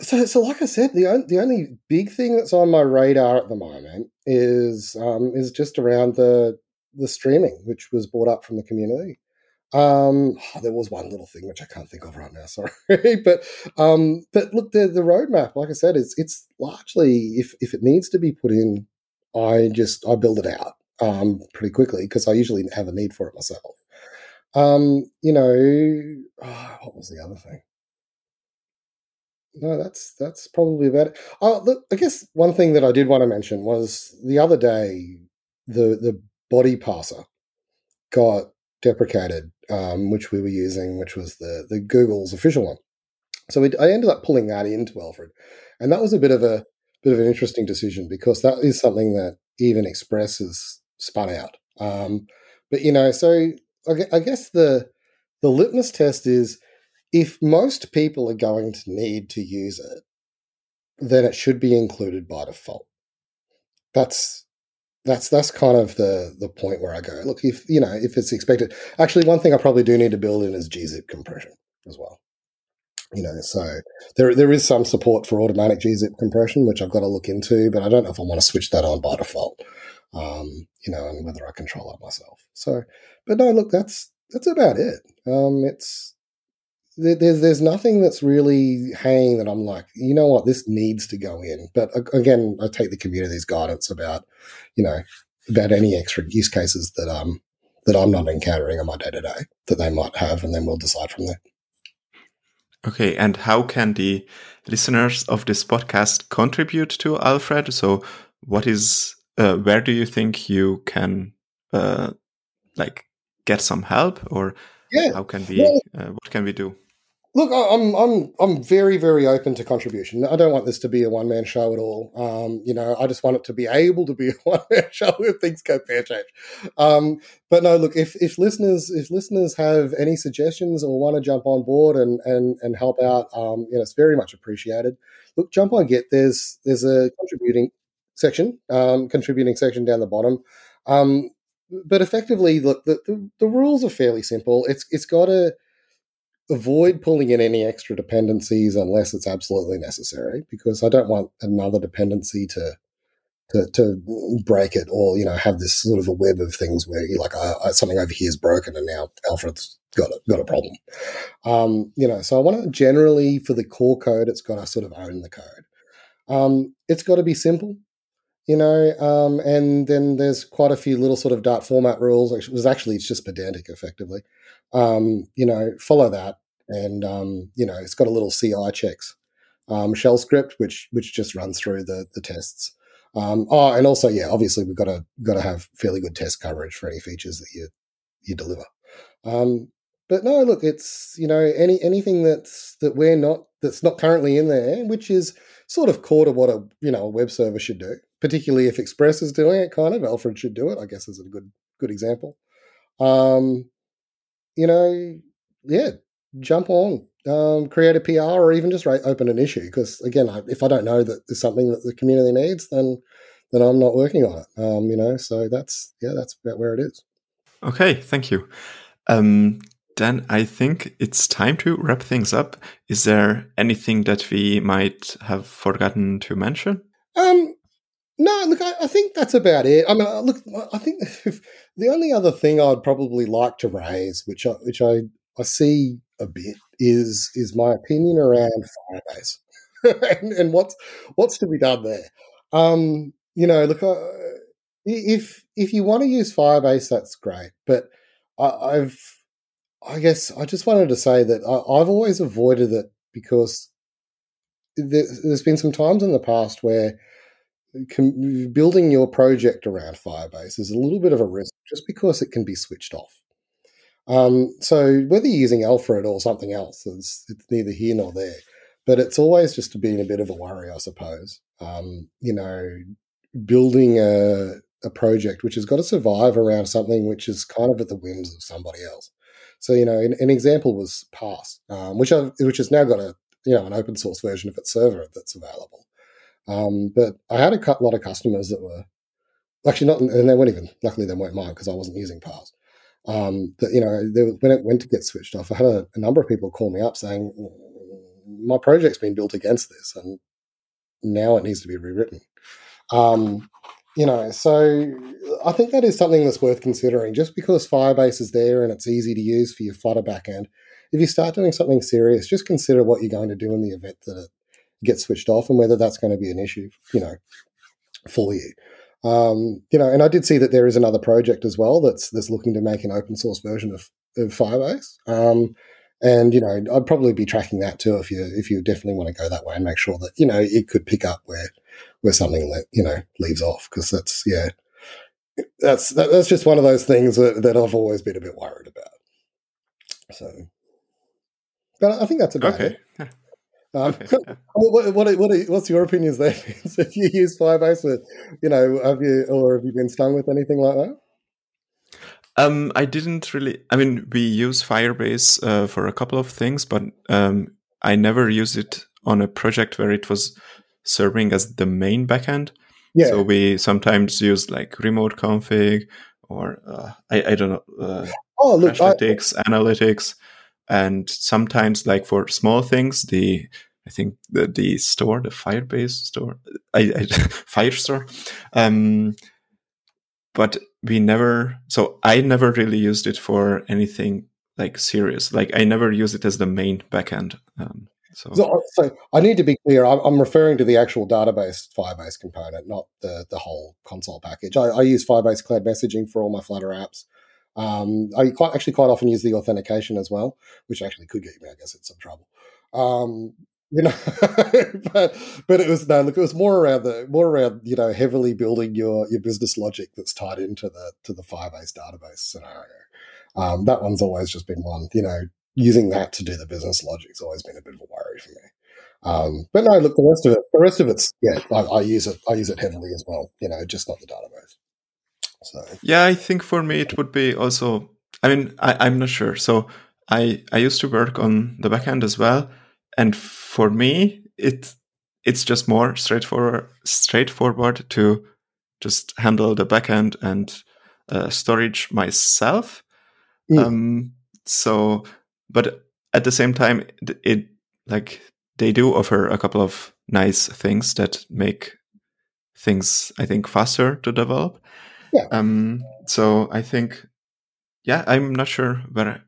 so, so like I said, the the only big thing that's on my radar at the moment is um, is just around the the streaming, which was brought up from the community. Um, oh, there was one little thing which I can't think of right now. Sorry, but um, but look, the the roadmap, like I said, is it's largely if if it needs to be put in, I just I build it out um, pretty quickly because I usually have a need for it myself. Um, you know, oh, what was the other thing? no, that's that's probably about it. Oh, look, I guess one thing that I did want to mention was the other day the the body parser got deprecated, um, which we were using, which was the the Google's official one. So we, I ended up pulling that into Alfred, and that was a bit of a bit of an interesting decision because that is something that even Express has spun out. Um, but you know, so I guess the the litmus test is if most people are going to need to use it, then it should be included by default. That's that's that's kind of the the point where I go. Look, if you know if it's expected. Actually, one thing I probably do need to build in is gzip compression as well. You know, so there there is some support for automatic gzip compression, which I've got to look into, but I don't know if I want to switch that on by default. Um, you know, and whether I control it myself. So, but no, look, that's that's about it. Um, it's there's there's nothing that's really hanging that I'm like, you know what, this needs to go in. But again, I take the community's guidance about, you know, about any extra use cases that um that I'm not encountering on my day to day that they might have, and then we'll decide from there. Okay, and how can the listeners of this podcast contribute to Alfred? So, what is uh, where do you think you can uh, like get some help, or yeah. how can we uh, what can we do? Look, I'm I'm I'm very very open to contribution. I don't want this to be a one man show at all. Um, you know, I just want it to be able to be a one man show if things go pear change. Um, but no, look, if if listeners if listeners have any suggestions or want to jump on board and and and help out, um, you know, it's very much appreciated. Look, jump on Git. There's there's a contributing section, um, contributing section down the bottom. Um, but effectively, look, the, the the rules are fairly simple. It's it's got to avoid pulling in any extra dependencies unless it's absolutely necessary, because I don't want another dependency to to, to break it or you know have this sort of a web of things where you like uh, something over here is broken and now Alfred's got a, got a problem. Um, you know, so I want to generally for the core code, it's got to sort of own the code. Um, it's got to be simple you know, um, and then there's quite a few little sort of Dart format rules. It was actually it's just pedantic, effectively. Um, you know, follow that, and um, you know, it's got a little CI checks um, shell script, which which just runs through the the tests. Um, oh, and also, yeah, obviously we've got to got to have fairly good test coverage for any features that you you deliver. Um, but no, look, it's you know any anything that's that we're not that's not currently in there, which is sort of core to what a you know a web server should do particularly if Express is doing it, kind of. Alfred should do it, I guess, is a good good example. Um, you know, yeah, jump on, um, create a PR, or even just write, open an issue. Because again, I, if I don't know that there's something that the community needs, then then I'm not working on it. Um, you know, so that's yeah, that's about where it is. Okay, thank you. Um, then I think it's time to wrap things up. Is there anything that we might have forgotten to mention? Um, no, look, I, I, think that's about it. I mean, uh, look, I think the only other thing I'd probably like to raise, which I, which I, I see a bit, is is my opinion around Firebase and, and, what's what's to be done there. Um, you know, look, uh, if if you want to use Firebase, that's great, but I, have I guess I just wanted to say that I, I've always avoided it because there, there's been some times in the past where building your project around Firebase is a little bit of a risk just because it can be switched off. Um, so whether you're using Alfred or something else, it's, it's, neither here nor there. But it's always just being a bit of a worry, I suppose. Um, you know, building a, a project which has got to survive around something which is kind of at the whims of somebody else. So you know, an, an example was Parse, um, which I've, which has now got a you know an open source version of its server that's available. Um, but I had a lot of customers that were actually not, and they weren't even, luckily they weren't mine because I wasn't using Parse. Um, but, you know, there, when it went to get switched off, I had a, a, number of people call me up saying, my project's been built against this and now it needs to be rewritten. Um, you know, so I think that is something that's worth considering. Just because Firebase is there and it's easy to use for your Flutter backend, if you start doing something serious, just consider what you're going to do in the event that it gets switched off and whether that's going to be an issue, you know, for you. Um, you know, and I did see that there is another project as well that's that's looking to make an open source version of, of Firebase. Um, and you know, I'd probably be tracking that too if you if you definitely want to go that way and make sure that you know it could pick up where where something that you know leaves off because that's yeah, that's that, that's just one of those things that, that I've always been a bit worried about. So, but I think that's about okay. it. Um, what, what, what, what's your opinions there? if you use Firebase, with, you know, have you or have you been stung with anything like that? Um, I didn't really. I mean, we use Firebase uh, for a couple of things, but um, I never used it on a project where it was serving as the main backend. Yeah. So we sometimes use like remote config or uh, I, I don't know. Uh, oh, look, analytics, I, analytics, and sometimes like for small things, the I think the, the store, the Firebase store, I, I Firestore. Um, but we never, so I never really used it for anything like serious. Like I never use it as the main backend. Um, so. so. So, I need to be clear. I'm, I'm, referring to the actual database Firebase component, not the the whole console package. I, I use Firebase Cloud Messaging for all my Flutter apps. Um, I quite, actually quite often use the authentication as well, which actually could get me, I guess, in some trouble. Um, you know, but but it was no look. It was more around the more around you know heavily building your your business logic that's tied into the to the Firebase database scenario. Um, that one's always just been one. You know, using that to do the business logic's always been a bit of a worry for me. Um, but no, look, the rest of it, the rest of it's yeah, I, I, use it. I use it heavily as well. You know, just not the database. So yeah, I think for me it would be also. I mean, I, am not sure. So I I used to work on the backend as well, and for me it it's just more straightforward straightforward to just handle the backend and uh, storage myself. Mm. Um, so but at the same time, it, it like they do offer a couple of nice things that make things I think faster to develop. Yeah. Um. So I think, yeah, I'm not sure where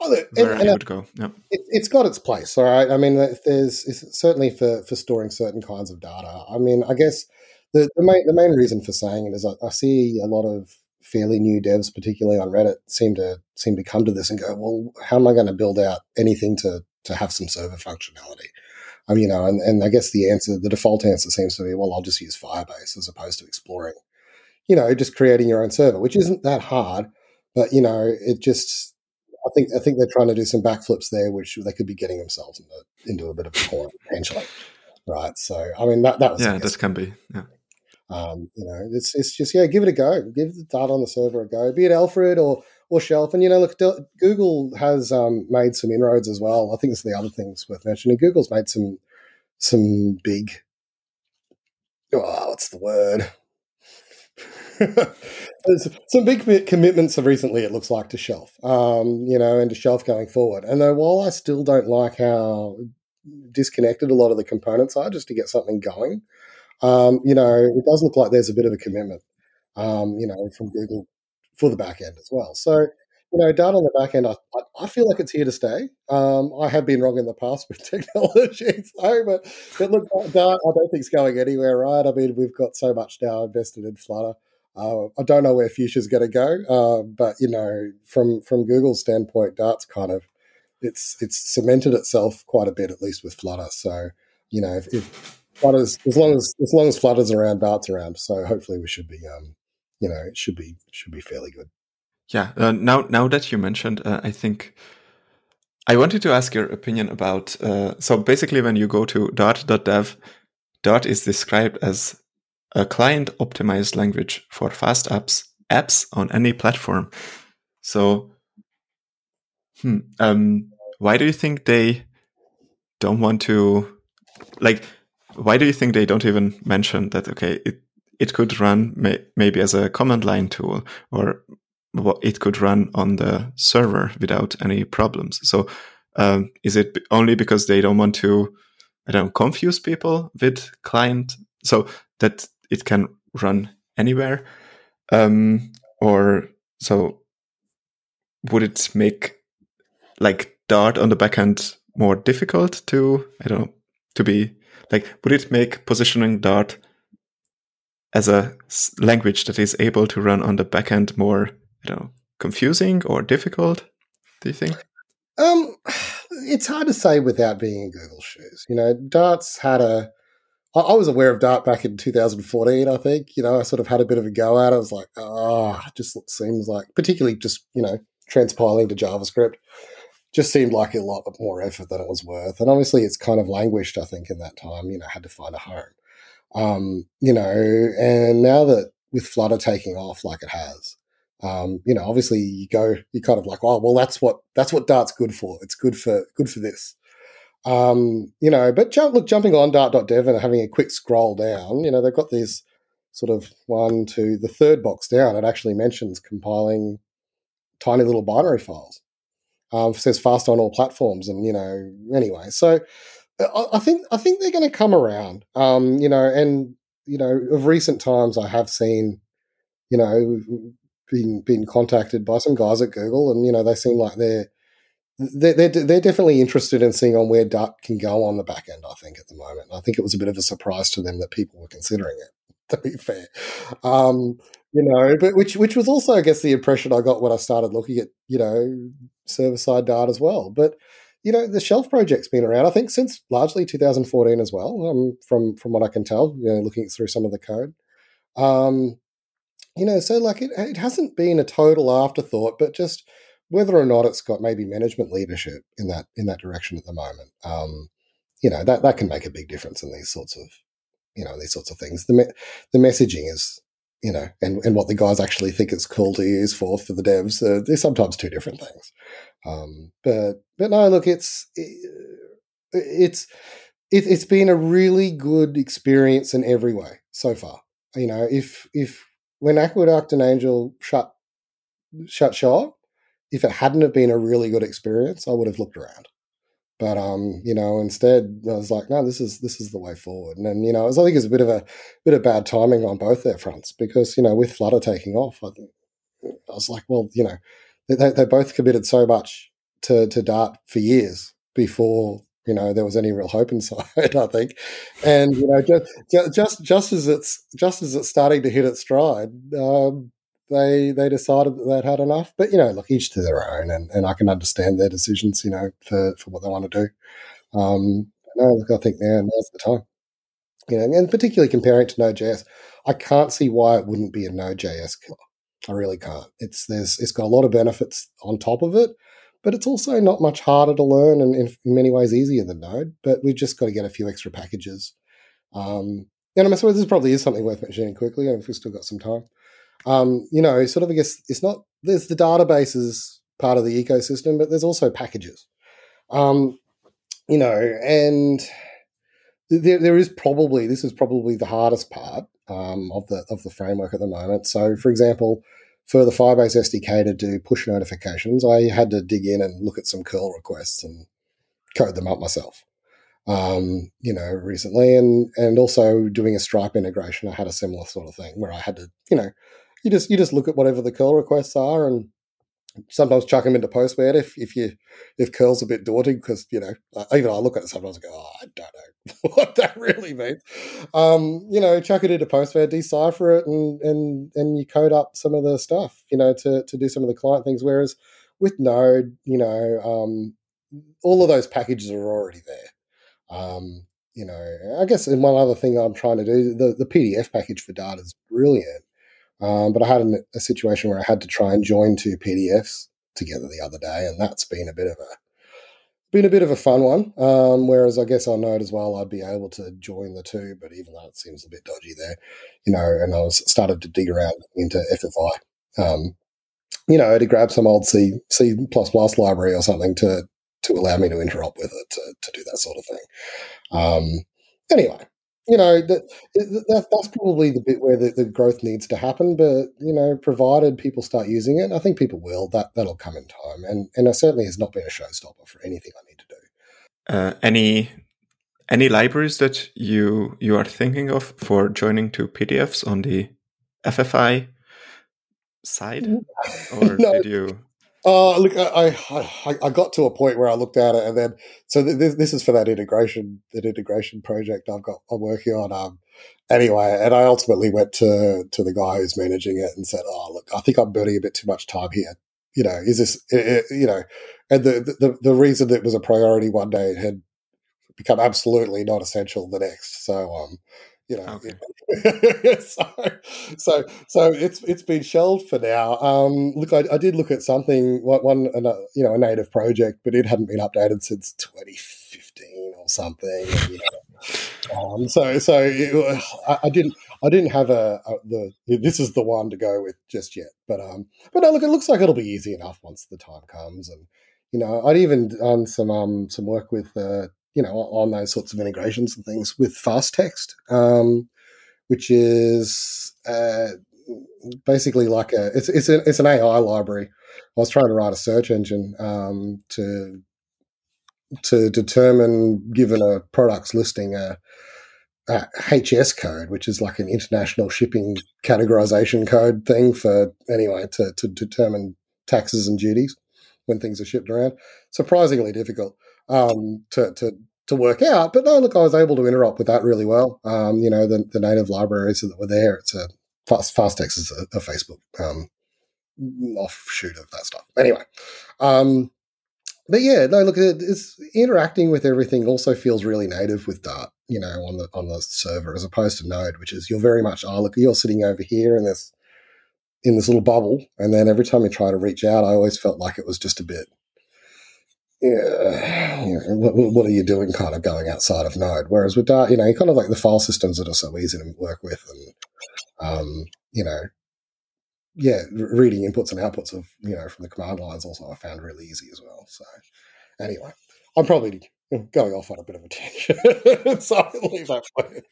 Oh, where and, and I would go. Yeah. It, has got its place, all right. I mean, there's certainly for for storing certain kinds of data. I mean, I guess the the main the main reason for saying it is I, I see a lot of fairly new devs, particularly on Reddit, seem to seem to come to this and go, well, how am I going to build out anything to to have some server functionality? Um, you know, and, and I guess the answer, the default answer seems to be, well, I'll just use Firebase as opposed to exploring, you know, just creating your own server, which isn't that hard, but you know, it just, I think, I think they're trying to do some backflips there, which they could be getting themselves into, into a bit of a corner potentially. Right. So, I mean, that, that was, yeah, this can be, yeah. Um, you know, it's it's just yeah, give it a go. Give the Dart on the server a go. Be it Alfred or or Shelf. And you know, look, Google has um, made some inroads as well. I think it's the other things worth mentioning. Google's made some some big. Oh, what's the word? There's some big commitments recently, it looks like, to Shelf, um, you know, and to Shelf going forward. And though while I still don't like how disconnected a lot of the components are just to get something going, um, you know, it does look like there's a bit of a commitment, um, you know, from Google for the back end as well. So, you know, Dart on the back end, I, I feel like it's here to stay. Um, I have been wrong in the past with technology, so, but, but look, Dart, I don't think it's going anywhere, right? I mean, we've got so much now invested in Flutter. Uh, I don't know where Fuchsia's going to go, uh, but you know, from from Google's standpoint, Dart's kind of it's it's cemented itself quite a bit, at least with Flutter. So, you know, if, if Flutter's as long as as long as Flutter's around, Dart's around. So hopefully we should be, um, you know, it should be should be fairly good. Yeah. Uh, now now that you mentioned, uh, I think I wanted to ask your opinion about. Uh, so basically, when you go to Dart.dev, Dart is described as a client optimized language for fast apps apps on any platform. So, hmm, um, why do you think they don't want to like? why do you think they don't even mention that? Okay, it it could run may, maybe as a command line tool, or it could run on the server without any problems. So, um, is it only because they don't want to, I don't know, confuse people with client, so that it can run anywhere, um, or so? Would it make like Dart on the backend more difficult to, I don't know, to be like, would it make positioning Dart as a language that is able to run on the backend more, you know, confusing or difficult? Do you think? Um, it's hard to say without being in Google shoes. You know, Dart's had a. I was aware of Dart back in 2014. I think you know I sort of had a bit of a go at it. I was like, ah, oh, just seems like, particularly just you know transpiling to JavaScript just seemed like a lot more effort than it was worth. And obviously, it's kind of languished, I think, in that time, you know, had to find a home. Um, you know, and now that with Flutter taking off like it has, Um, you know, obviously you go, you kind of like, oh, well, that's what that's what Dart's good for. It's good for good for this. Um, you know, but jump, look, jumping on Dart.dev and having a quick scroll down, you know, they've got these sort of one, two, the third box down. It actually mentions compiling tiny little binary files. Um, says fast on all platforms, and you know, anyway. So I, I think I think they're going to come around. Um, you know, and you know, of recent times, I have seen, you know, been been contacted by some guys at Google, and you know, they seem like they're they're, they're, they're definitely interested in seeing on where Dart can go on the back end. I think at the moment, I think it was a bit of a surprise to them that people were considering it. To be fair, um, you know, but which which was also, I guess, the impression I got when I started looking at you know server side Dart as well. But you know, the Shelf project's been around, I think, since largely 2014 as well. Um, from from what I can tell, you know, looking through some of the code. Um, you know, so like it, it hasn't been a total afterthought, but just whether or not it's got maybe management leadership in that in that direction at the moment, um, you know that that can make a big difference in these sorts of you know these sorts of things. The me- the messaging is you know and and what the guys actually think it's cool to use for for the devs. Uh, they're sometimes two different things. Um, but but no, look, it's it, it's it, it's been a really good experience in every way so far. You know, if if when Aqueduct and Angel shut shut shop, if it hadn't have been a really good experience, I would have looked around. But um, you know, instead I was like, no, this is this is the way forward. And then, you know, was, I think it's a bit of a bit of bad timing on both their fronts because you know, with Flutter taking off, I, I was like, well, you know, they, they both committed so much to to Dart for years before you know there was any real hope inside. I think, and you know, just just just as it's just as it's starting to hit its stride, um, they they decided that they'd had enough. But you know, look, each to their own, and, and I can understand their decisions. You know, for, for what they want to do. Um, no, look, I think now now's the time. You know, and particularly comparing to Node.js, I can't see why it wouldn't be a Node.js killer. I really can't. It's there's it's got a lot of benefits on top of it, but it's also not much harder to learn and in, many ways easier than Node. But we've just got to get a few extra packages. Um, and I suppose this probably is something worth mentioning quickly, if we've still got some time um, you know, sort of, I guess it's not, there's the databases part of the ecosystem, but there's also packages. Um, you know, and there, there is probably, this is probably the hardest part um, of the of the framework at the moment. So, for example, for the Firebase SDK to do push notifications, I had to dig in and look at some curl requests and code them up myself. Um, you know, recently, and and also doing a Stripe integration, I had a similar sort of thing where I had to, you know, you just you just look at whatever the curl requests are and sometimes chuck them into Postman if if you if curl's a bit daunting because you know even I look at it sometimes and go oh I don't know what that really means. Um, you know chuck it into Postman decipher it and and and you code up some of the stuff you know to to do some of the client things. Whereas with Node you know um, all of those packages are already there. Um, you know I guess and one other thing I'm trying to do the the PDF package for Dart is brilliant um, but I had an, a situation where I had to try and join two PDFs together the other day, and that's been a bit of a been a bit of a fun one. Um, whereas I guess on Node as well, I'd be able to join the two, but even though it seems a bit dodgy there, you know, and I was started to dig around into FFI, um, you know, to grab some old C C plus plus library or something to to allow me to interop with it to, to do that sort of thing. Um, anyway, you know that, that that's probably the bit where the, the, growth needs to happen. But you know, provided people start using it, I think people will. That that'll come in time, and and it certainly has not been a showstopper for anything I need to do. Uh, any any libraries that you you are thinking of for joining to PDFs on the FFI side, or no, did you? Uh, look, I, I I got to a point where I looked at it, and then so this, this is for that integration that integration project I've got I'm working on. Um, anyway, and I ultimately went to to the guy who's managing it and said, "Oh, look, I think I'm burning a bit too much time here. You know, is this you know?" And the the the reason it was a priority one day had become absolutely not essential the next. So um, you know. Okay. so, so, so it's it's been shelved for now. Um, look, I, I, did look at something one, one, you know, a native project, but it hadn't been updated since 2015 or something. You know. um, so, so it, I, I, didn't, I didn't have a, a, the this is the one to go with just yet. But um, but no, look, it looks like it'll be easy enough once the time comes, and you know, I'd even done some um some work with uh, you know, on those sorts of integrations and things with FastText, um, which is uh, basically like a it's it's, a, it's an AI library. I was trying to write a search engine um, to to determine, given a product's listing, a, a, HS code, which is like an international shipping categorization code thing for anyway to, to determine taxes and duties when things are shipped around. Surprisingly difficult um, to, to to work out. But no, look, I was able to interop with that really well. Um, you know, the, the native libraries that were there. It's a fast FastText is a, a Facebook um, offshoot of that stuff. Anyway, um, but yeah, no, look, it's interacting with everything also feels really native with Dart. You know, on the on the server as opposed to Node, which is you're very much oh look, you're sitting over here in this in this little bubble, and then every time you try to reach out, I always felt like it was just a bit yeah, what, what, are you doing kind of going outside of Node? Whereas with Dart, you know, you kind of like the file systems that are so easy to work with and, um, you know, yeah, reading inputs and outputs of, you know, from the command lines also I found really easy as well. So anyway, I'm probably going off on a bit of a tangent. so I'll leave that for you.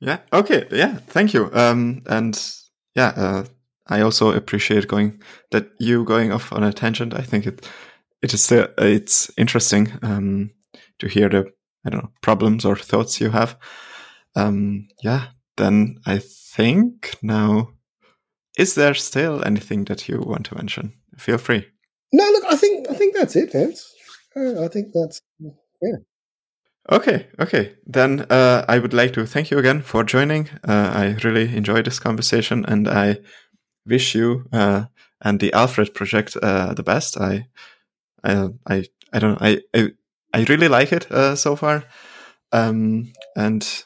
Yeah. Okay. Yeah. Thank you. Um, and yeah, uh, I also appreciate going that you going off on a tangent. I think it it is uh, it's interesting um, to hear the I don't know problems or thoughts you have. Um, yeah, then I think now is there still anything that you want to mention? Feel free. No, look, I think I think that's it, Vince. Uh, I think that's yeah. Okay, okay. Then uh, I would like to thank you again for joining. Uh, I really enjoyed this conversation, and I wish you uh, and the Alfred project uh, the best. I I I I don't know. I I, I really like it uh, so far, um, and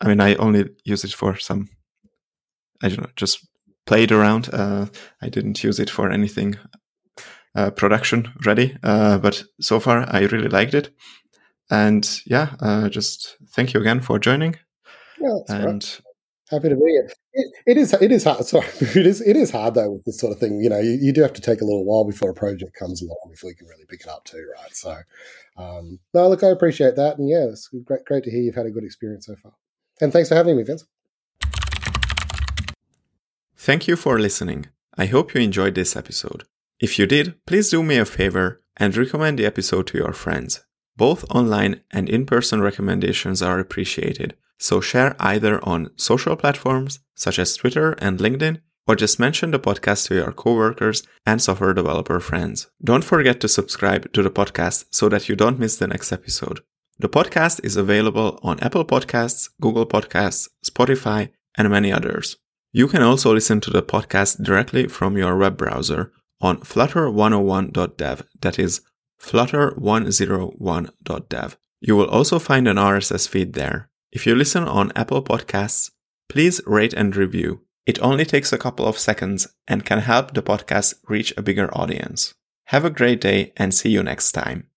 I mean I only use it for some. I don't know, just played around. Uh, I didn't use it for anything uh, production ready, uh, but so far I really liked it. And yeah, uh, just thank you again for joining. Yeah, and right. Happy to be here. It, is. It is hard. Sorry, it is. It is hard though with this sort of thing. You know, you, you, do have to take a little while before a project comes along before you can really pick it up too, right? So, um, no, look, I appreciate that, and yeah, it's great. Great to hear you've had a good experience so far. And thanks for having me, Vince. Thank you for listening. I hope you enjoyed this episode. If you did, please do me a favor and recommend the episode to your friends. Both online and in person recommendations are appreciated. So share either on social platforms such as Twitter and LinkedIn, or just mention the podcast to your coworkers and software developer friends. Don't forget to subscribe to the podcast so that you don't miss the next episode. The podcast is available on Apple Podcasts, Google Podcasts, Spotify, and many others. You can also listen to the podcast directly from your web browser on flutter101.dev, that is flutter101.dev. You will also find an RSS feed there. If you listen on Apple Podcasts, please rate and review. It only takes a couple of seconds and can help the podcast reach a bigger audience. Have a great day and see you next time.